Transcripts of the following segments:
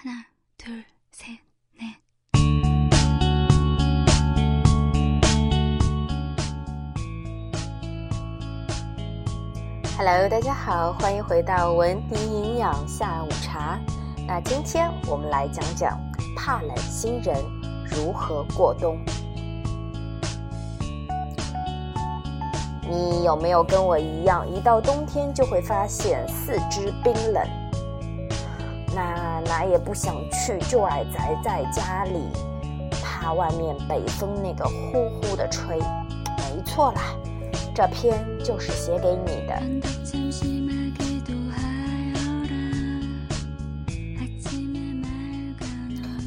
하나, 둘, 셋, 넷. Hello，大家好，欢迎回到文迪营养下午茶。那今天我们来讲讲怕冷新人如何过冬。你有没有跟我一样，一到冬天就会发现四肢冰冷？ 哪也不想去就爱宅在家里怕外面北风那个呼呼的吹。没错啦这篇就是写给你的。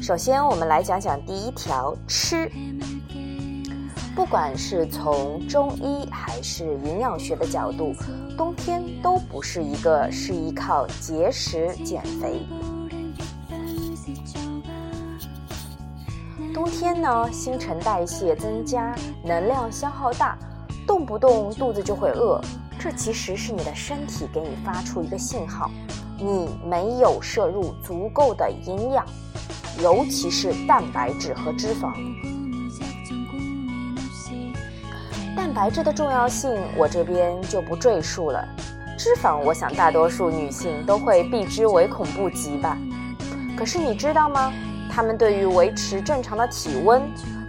首先我们来讲讲第一条吃。不管是从中医还是营养学的角度冬天都不是一个是依靠节食减肥。冬天呢，新陈代谢增加，能量消耗大，动不动肚子就会饿，这其实是你的身体给你发出一个信号，你没有摄入足够的营养。尤其是蛋白质和脂肪。蛋白质的重要性我这边就不赘述了，脂肪我想大多数女性都会避之唯恐不及吧，可是你知道吗？它们对于维持正常的体温、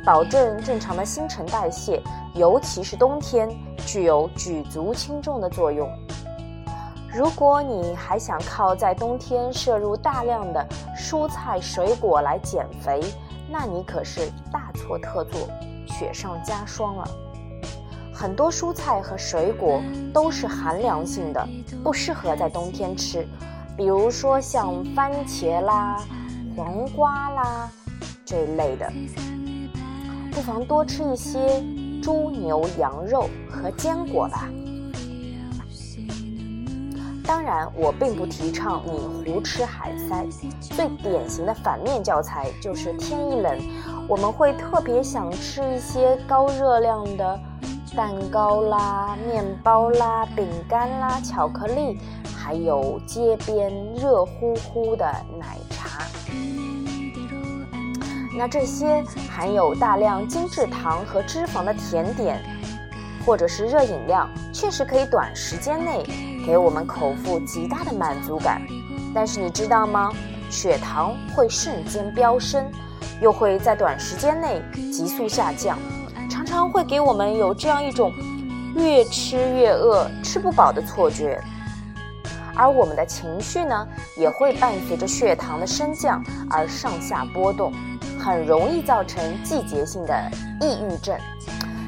保证正常的新陈代谢，尤其是冬天，具有举足轻重的作用。如果你还想靠在冬天摄入大量的蔬菜水果来减肥，那你可是大错特错，雪上加霜了。很多蔬菜和水果都是寒凉性的，不适合在冬天吃。比如说像番茄啦、黄瓜啦这一类的。不妨多吃一些猪牛羊肉和坚果吧。当然我并不提倡你胡吃海塞最典型的反面教材就是天一冷我们会特别想吃一些高热量的蛋糕啦面包啦饼干啦巧克力还有街边热乎乎的奶那这些含有大量精制糖和脂肪的甜点，或者是热饮料，确实可以短时间内给我们口腹极大的满足感。但是你知道吗？血糖会瞬间飙升，又会在短时间内急速下降，常常会给我们有这样一种越吃越饿、吃不饱的错觉。而我们的情绪呢，也会伴随着血糖的升降而上下波动，很容易造成季节性的抑郁症。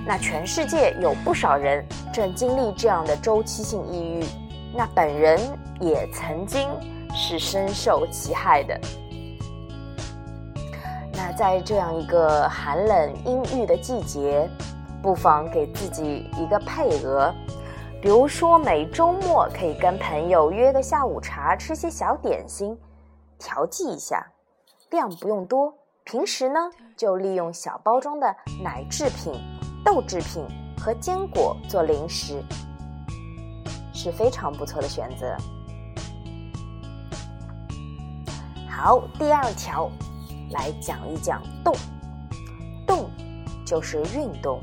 那全世界有不少人正经历这样的周期性抑郁，那本人也曾经是深受其害的。那在这样一个寒冷阴郁的季节，不妨给自己一个配额，比如说每周末可以跟朋友约个下午茶，吃些小点心，调剂一下，量不用多。平时呢，就利用小包装的奶制品、豆制品和坚果做零食，是非常不错的选择。好，第二条，来讲一讲动。动就是运动。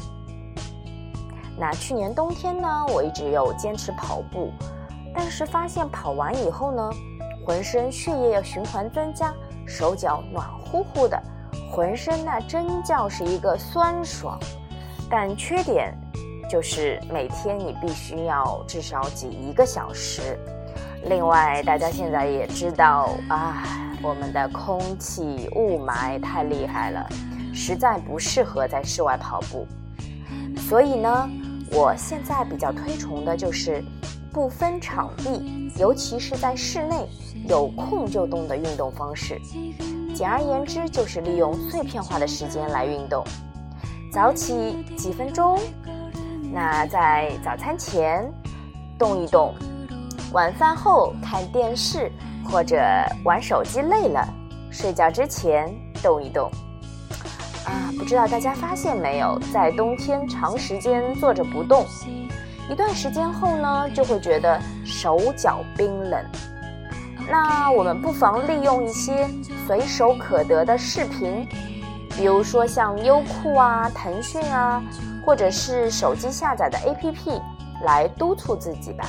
那去年冬天呢，我一直有坚持跑步，但是发现跑完以后呢，浑身血液要循环增加，手脚暖乎乎的，浑身那真叫是一个酸爽。但缺点就是每天你必须要至少挤一个小时。另外，大家现在也知道啊，我们的空气雾霾太厉害了，实在不适合在室外跑步。所以呢，我现在比较推崇的就是不分场地，尤其是在室内有空就动的运动方式。简而言之，就是利用碎片化的时间来运动。早起几分钟，那在早餐前动一动，晚饭后看电视或者玩手机累了，睡觉之前动一动。啊，不知道大家发现没有，在冬天长时间坐着不动，一段时间后呢，就会觉得手脚冰冷。那我们不妨利用一些随手可得的视频，比如说像优酷啊、腾讯啊，或者是手机下载的 APP，来督促自己吧。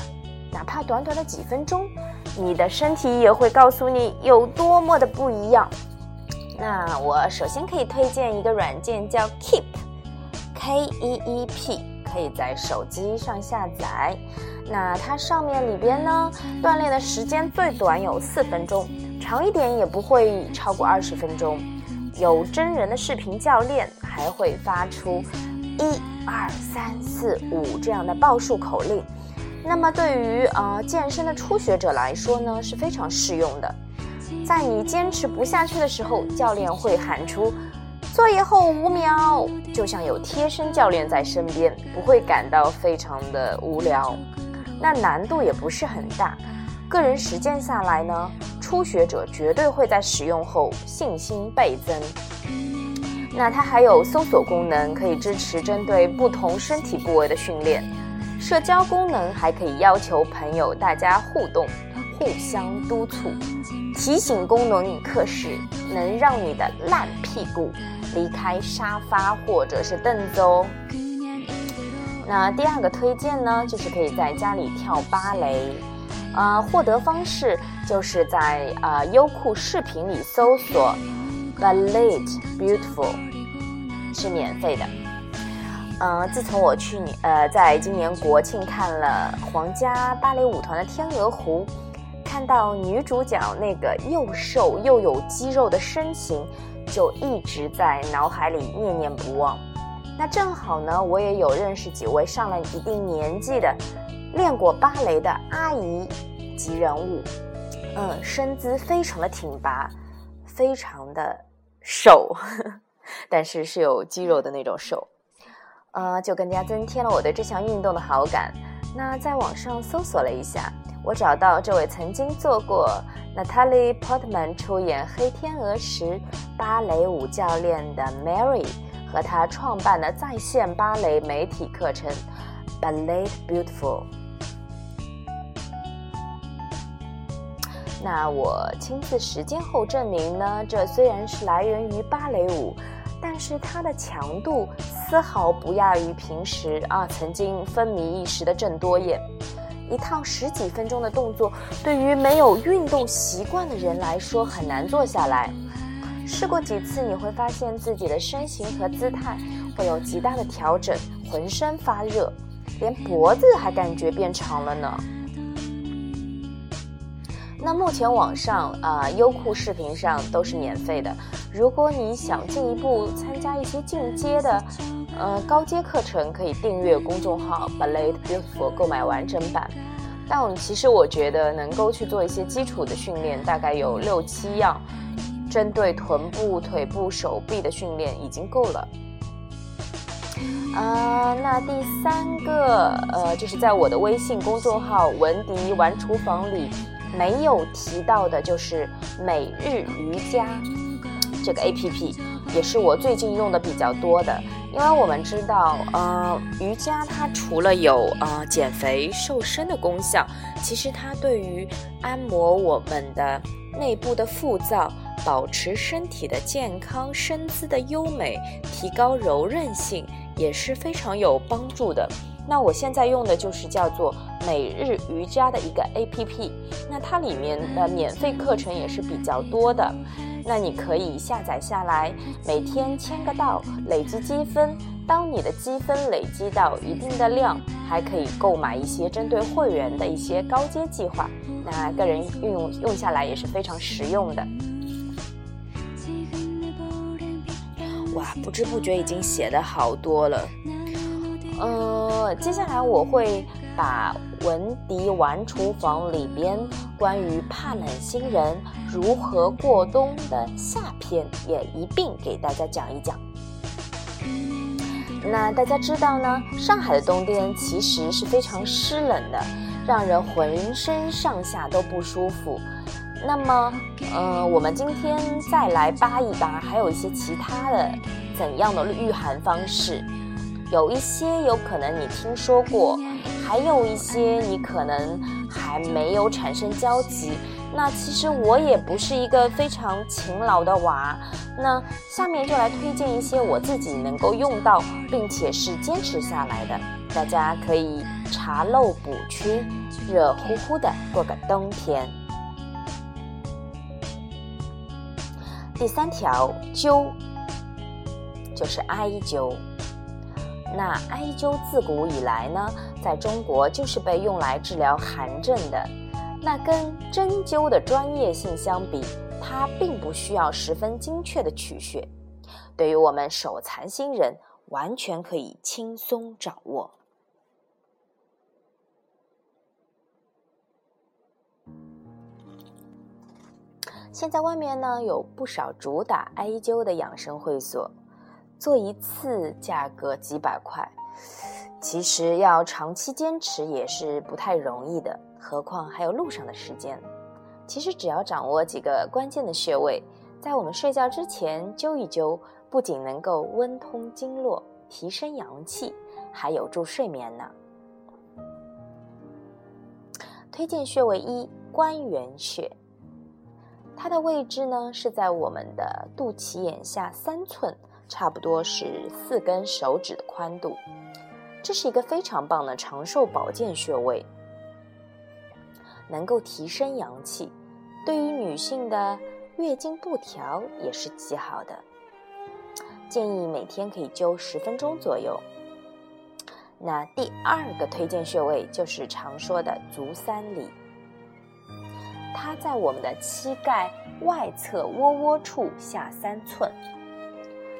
哪怕短短的几分钟，你的身体也会告诉你有多么的不一样。那我首先可以推荐一个软件叫 Keep，K E E P，可以在手机上下载。那它上面里边呢，锻炼的时间最短有四分钟，长一点也不会超过二十分钟。有真人的视频教练，还会发出一二三四五这样的报数口令。那么对于呃健身的初学者来说呢，是非常适用的。在你坚持不下去的时候，教练会喊出“作业后五秒”，就像有贴身教练在身边，不会感到非常的无聊。那难度也不是很大，个人实践下来呢，初学者绝对会在使用后信心倍增。那它还有搜索功能，可以支持针对不同身体部位的训练；社交功能还可以要求朋友大家互动，互相督促；提醒功能与课时能让你的烂屁股离开沙发或者是凳子哦。那第二个推荐呢，就是可以在家里跳芭蕾，呃，获得方式就是在呃优酷视频里搜索 Ballet Beautiful，是免费的。嗯，自从我去年呃在今年国庆看了皇家芭蕾舞团的《天鹅湖》，看到女主角那个又瘦又有肌肉的身形，就一直在脑海里念念不忘。那正好呢，我也有认识几位上了一定年纪的练过芭蕾的阿姨级人物，嗯，身姿非常的挺拔，非常的瘦，但是是有肌肉的那种瘦，呃，就更加增添了我对这项运动的好感。那在网上搜索了一下，我找到这位曾经做过 Natalie Portman 出演《黑天鹅》时芭蕾舞教练的 Mary。和他创办的在线芭蕾媒体课程，Ballet Beautiful。那我亲自实践后证明呢，这虽然是来源于芭蕾舞，但是它的强度丝毫不亚于平时啊曾经风靡一时的郑多燕。一套十几分钟的动作，对于没有运动习惯的人来说很难做下来。试过几次，你会发现自己的身形和姿态会有极大的调整，浑身发热，连脖子还感觉变长了呢。那目前网上啊，优酷视频上都是免费的。如果你想进一步参加一些进阶的，呃高阶课程，可以订阅公众号 Ballet Beautiful 购买完整版。但我们其实我觉得能够去做一些基础的训练，大概有六七样。针对臀部、腿部、手臂的训练已经够了。啊，那第三个，呃，就是在我的微信公众号“文迪玩厨房”里没有提到的，就是每日瑜伽这个 A P P，也是我最近用的比较多的。因为我们知道，呃，瑜伽它除了有呃减肥瘦身的功效，其实它对于按摩我们的内部的腹脏。保持身体的健康、身姿的优美、提高柔韧性也是非常有帮助的。那我现在用的就是叫做每日瑜伽的一个 APP，那它里面的免费课程也是比较多的。那你可以下载下来，每天签个到，累积积分。当你的积分累积到一定的量，还可以购买一些针对会员的一些高阶计划。那个人运用用下来也是非常实用的。哇，不知不觉已经写的好多了。呃，接下来我会把文迪玩厨房里边关于怕冷新人如何过冬的下篇也一并给大家讲一讲。那大家知道呢，上海的冬天其实是非常湿冷的，让人浑身上下都不舒服。那么，呃，我们今天再来扒一扒，还有一些其他的怎样的御寒方式？有一些有可能你听说过，还有一些你可能还没有产生交集，那其实我也不是一个非常勤劳的娃。那下面就来推荐一些我自己能够用到，并且是坚持下来的，大家可以查漏补缺，热乎乎的过个冬天。第三条，灸，就是艾灸。那艾灸自古以来呢，在中国就是被用来治疗寒症的。那跟针灸的专业性相比，它并不需要十分精确的取穴，对于我们手残新人，完全可以轻松掌握。现在外面呢有不少主打艾灸的养生会所。做一次价格几百块，其实要长期坚持也是不太容易的，何况还有路上的时间。其实只要掌握几个关键的穴位，在我们睡觉之前灸一灸，不仅能够温通经络、提升阳气，还有助睡眠呢。推荐穴位一：关元穴，它的位置呢是在我们的肚脐眼下三寸。差不多是四根手指的宽度，这是一个非常棒的长寿保健穴位，能够提升阳气，对于女性的月经不调也是极好的。建议每天可以灸十分钟左右。那第二个推荐穴位就是常说的足三里，它在我们的膝盖外侧窝窝处下三寸。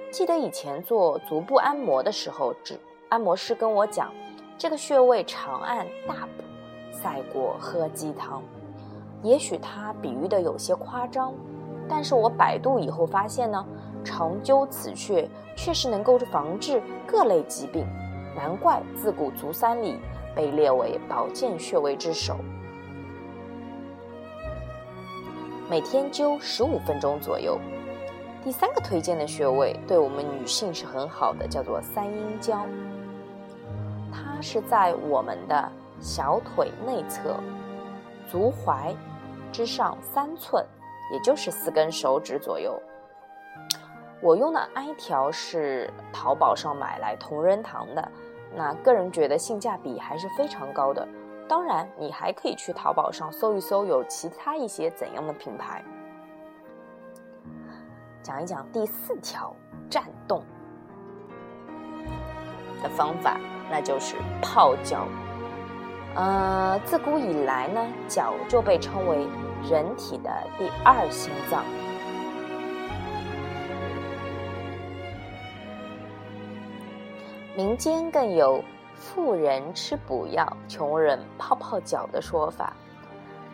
记得以前做足部按摩的时候，指按摩师跟我讲，这个穴位长按大补，赛过喝鸡汤。也许他比喻的有些夸张，但是我百度以后发现呢，长灸此穴确实能够防治各类疾病，难怪自古足三里被列为保健穴位之首。每天灸十五分钟左右。第三个推荐的穴位对我们女性是很好的，叫做三阴交。它是在我们的小腿内侧，足踝之上三寸，也就是四根手指左右。我用的艾条是淘宝上买来同仁堂的，那个人觉得性价比还是非常高的。当然，你还可以去淘宝上搜一搜有其他一些怎样的品牌。讲一讲第四条站动的方法，那就是泡脚。呃，自古以来呢，脚就被称为人体的第二心脏。民间更有富人吃补药，穷人泡泡脚的说法。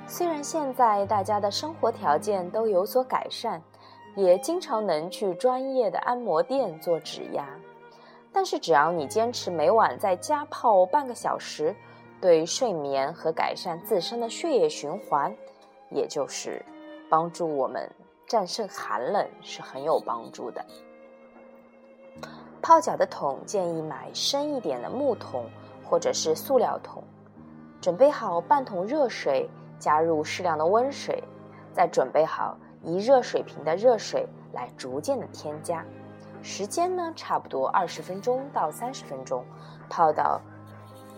虽然现在大家的生活条件都有所改善。也经常能去专业的按摩店做指压，但是只要你坚持每晚在家泡半个小时，对睡眠和改善自身的血液循环，也就是帮助我们战胜寒冷是很有帮助的。泡脚的桶建议买深一点的木桶或者是塑料桶，准备好半桶热水，加入适量的温水，再准备好。以热水瓶的热水来逐渐的添加，时间呢差不多二十分钟到三十分钟，泡到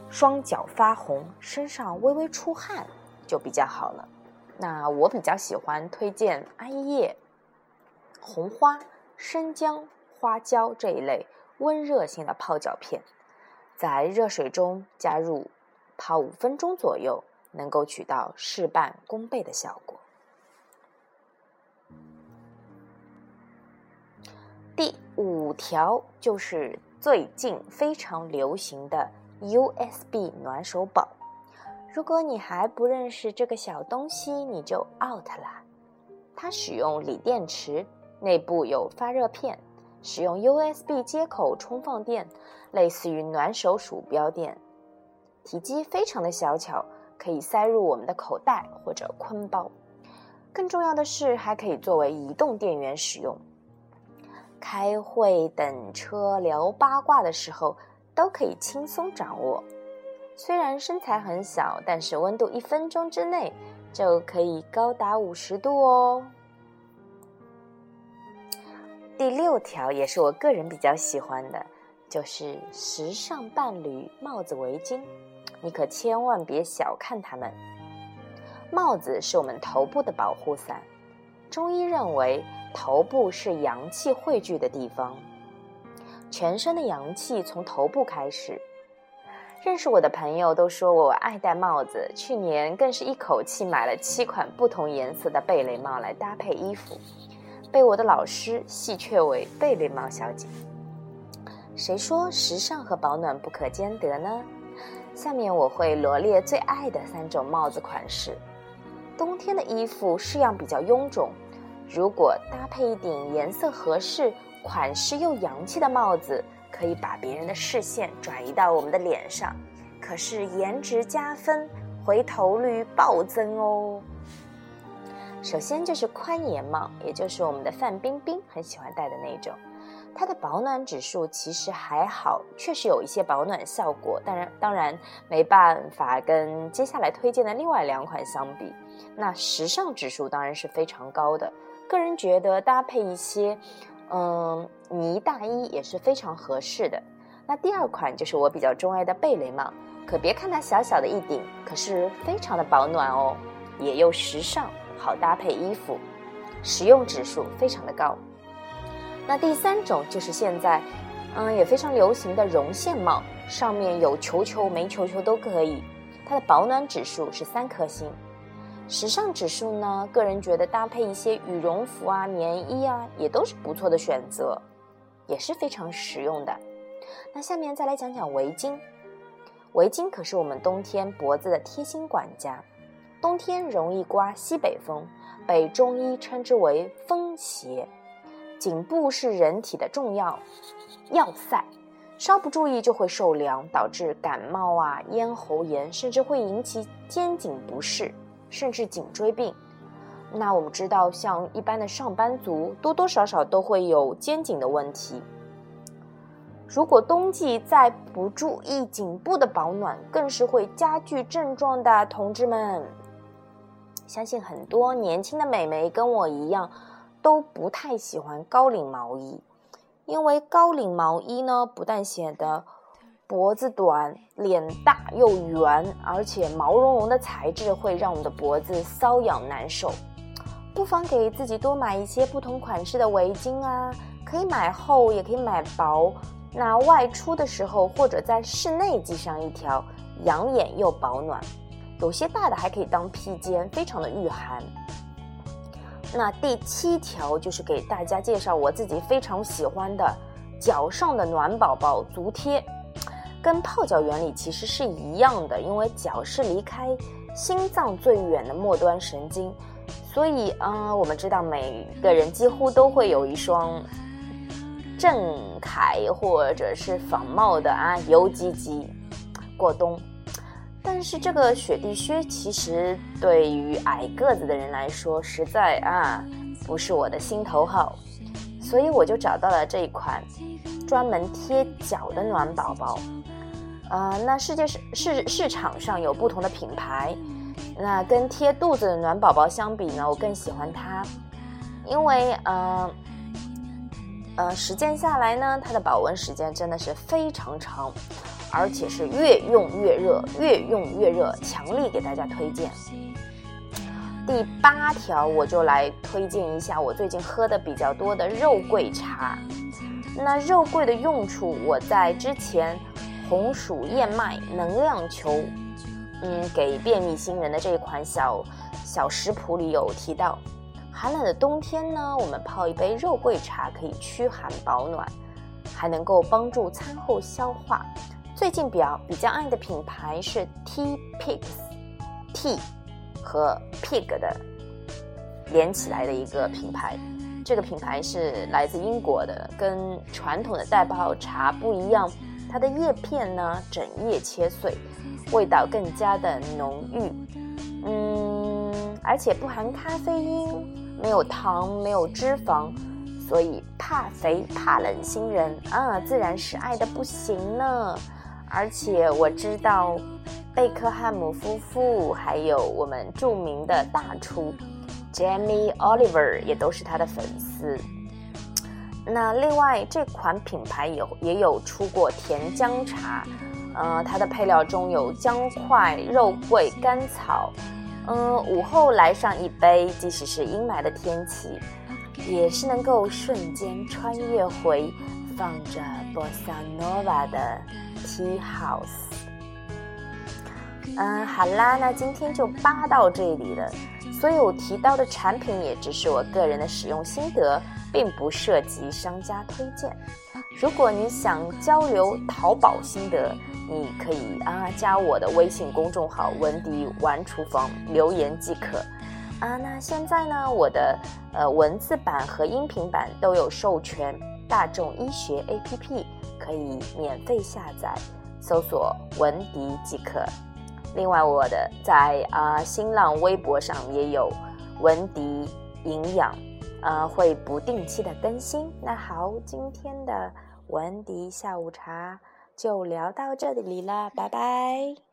双脚发红，身上微微出汗就比较好了。那我比较喜欢推荐艾叶、红花、生姜、花椒这一类温热性的泡脚片，在热水中加入泡五分钟左右，能够起到事半功倍的效果。第五条就是最近非常流行的 USB 暖手宝。如果你还不认识这个小东西，你就 out 啦。它使用锂电池，内部有发热片，使用 USB 接口充放电，类似于暖手鼠标垫。体积非常的小巧，可以塞入我们的口袋或者坤包。更重要的是，还可以作为移动电源使用。开会、等车、聊八卦的时候，都可以轻松掌握。虽然身材很小，但是温度一分钟之内就可以高达五十度哦。第六条也是我个人比较喜欢的，就是时尚伴侣帽子围巾，你可千万别小看它们。帽子是我们头部的保护伞，中医认为头部是阳气汇聚的地方，全身的阳气从头部开始。认识我的朋友都说我爱戴帽子，去年更是一口气买了七款不同颜色的贝雷帽来搭配衣服，被我的老师戏谑为“贝雷帽小姐”。谁说时尚和保暖不可兼得呢？下面我会罗列最爱的三种帽子款式。冬天的衣服式样比较臃肿，如果搭配一顶颜色合适、款式又洋气的帽子。可以把别人的视线转移到我们的脸上，可是颜值加分，回头率暴增哦。首先就是宽檐帽，也就是我们的范冰冰很喜欢戴的那种，它的保暖指数其实还好，确实有一些保暖效果，当然当然没办法跟接下来推荐的另外两款相比。那时尚指数当然是非常高的，个人觉得搭配一些。嗯，呢大衣也是非常合适的。那第二款就是我比较钟爱的贝雷帽，可别看它小小的一顶，可是非常的保暖哦，也又时尚，好搭配衣服，实用指数非常的高。那第三种就是现在，嗯，也非常流行的绒线帽，上面有球球没球球都可以，它的保暖指数是三颗星。时尚指数呢？个人觉得搭配一些羽绒服啊、棉衣啊，也都是不错的选择，也是非常实用的。那下面再来讲讲围巾。围巾可是我们冬天脖子的贴心管家。冬天容易刮西北风，被中医称之为风邪。颈部是人体的重要要塞，稍不注意就会受凉，导致感冒啊、咽喉炎，甚至会引起肩颈不适。甚至颈椎病，那我们知道，像一般的上班族，多多少少都会有肩颈的问题。如果冬季再不注意颈部的保暖，更是会加剧症状的。同志们，相信很多年轻的美眉跟我一样，都不太喜欢高领毛衣，因为高领毛衣呢，不但显得。脖子短，脸大又圆，而且毛茸茸的材质会让我们的脖子瘙痒难受。不妨给自己多买一些不同款式的围巾啊，可以买厚，也可以买薄。那外出的时候或者在室内系上一条，养眼又保暖。有些大的还可以当披肩，非常的御寒。那第七条就是给大家介绍我自己非常喜欢的脚上的暖宝宝足贴。跟泡脚原理其实是一样的，因为脚是离开心脏最远的末端神经，所以嗯，我们知道每个人几乎都会有一双正楷或者是仿冒的啊游击机过冬。但是这个雪地靴其实对于矮个子的人来说，实在啊不是我的心头好，所以我就找到了这一款专门贴脚的暖宝宝。呃，那世界市市市场上有不同的品牌，那跟贴肚子的暖宝宝相比呢，我更喜欢它，因为呃呃，实践下来呢，它的保温时间真的是非常长，而且是越用越热，越用越热，强力给大家推荐。第八条，我就来推荐一下我最近喝的比较多的肉桂茶。那肉桂的用处，我在之前。红薯燕麦能量球，嗯，给便秘星人的这一款小小食谱里有提到，寒冷的冬天呢，我们泡一杯肉桂茶可以驱寒保暖，还能够帮助餐后消化。最近比较比较爱的品牌是 T Pigs，T 和 Pig 的连起来的一个品牌，这个品牌是来自英国的，跟传统的袋泡茶不一样。它的叶片呢，整叶切碎，味道更加的浓郁，嗯，而且不含咖啡因，没有糖，没有脂肪，所以怕肥怕冷新人啊，自然是爱的不行呢。而且我知道，贝克汉姆夫妇，还有我们著名的大厨 Jamie Oliver 也都是他的粉丝。那另外这款品牌有也有出过甜姜茶，呃，它的配料中有姜块、肉桂、甘草。嗯，午后来上一杯，即使是阴霾的天气，也是能够瞬间穿越回放着 Bossa Nova 的 Tea House。嗯，好啦，那今天就扒到这里了。所有提到的产品也只是我个人的使用心得，并不涉及商家推荐。如果你想交流淘宝心得，你可以啊加我的微信公众号“文迪玩厨房”留言即可。啊，那现在呢，我的呃文字版和音频版都有授权大众医学 APP，可以免费下载，搜索“文迪”即可。另外，我的在啊新浪微博上也有文迪营养，呃会不定期的更新。那好，今天的文迪下午茶就聊到这里了，拜拜。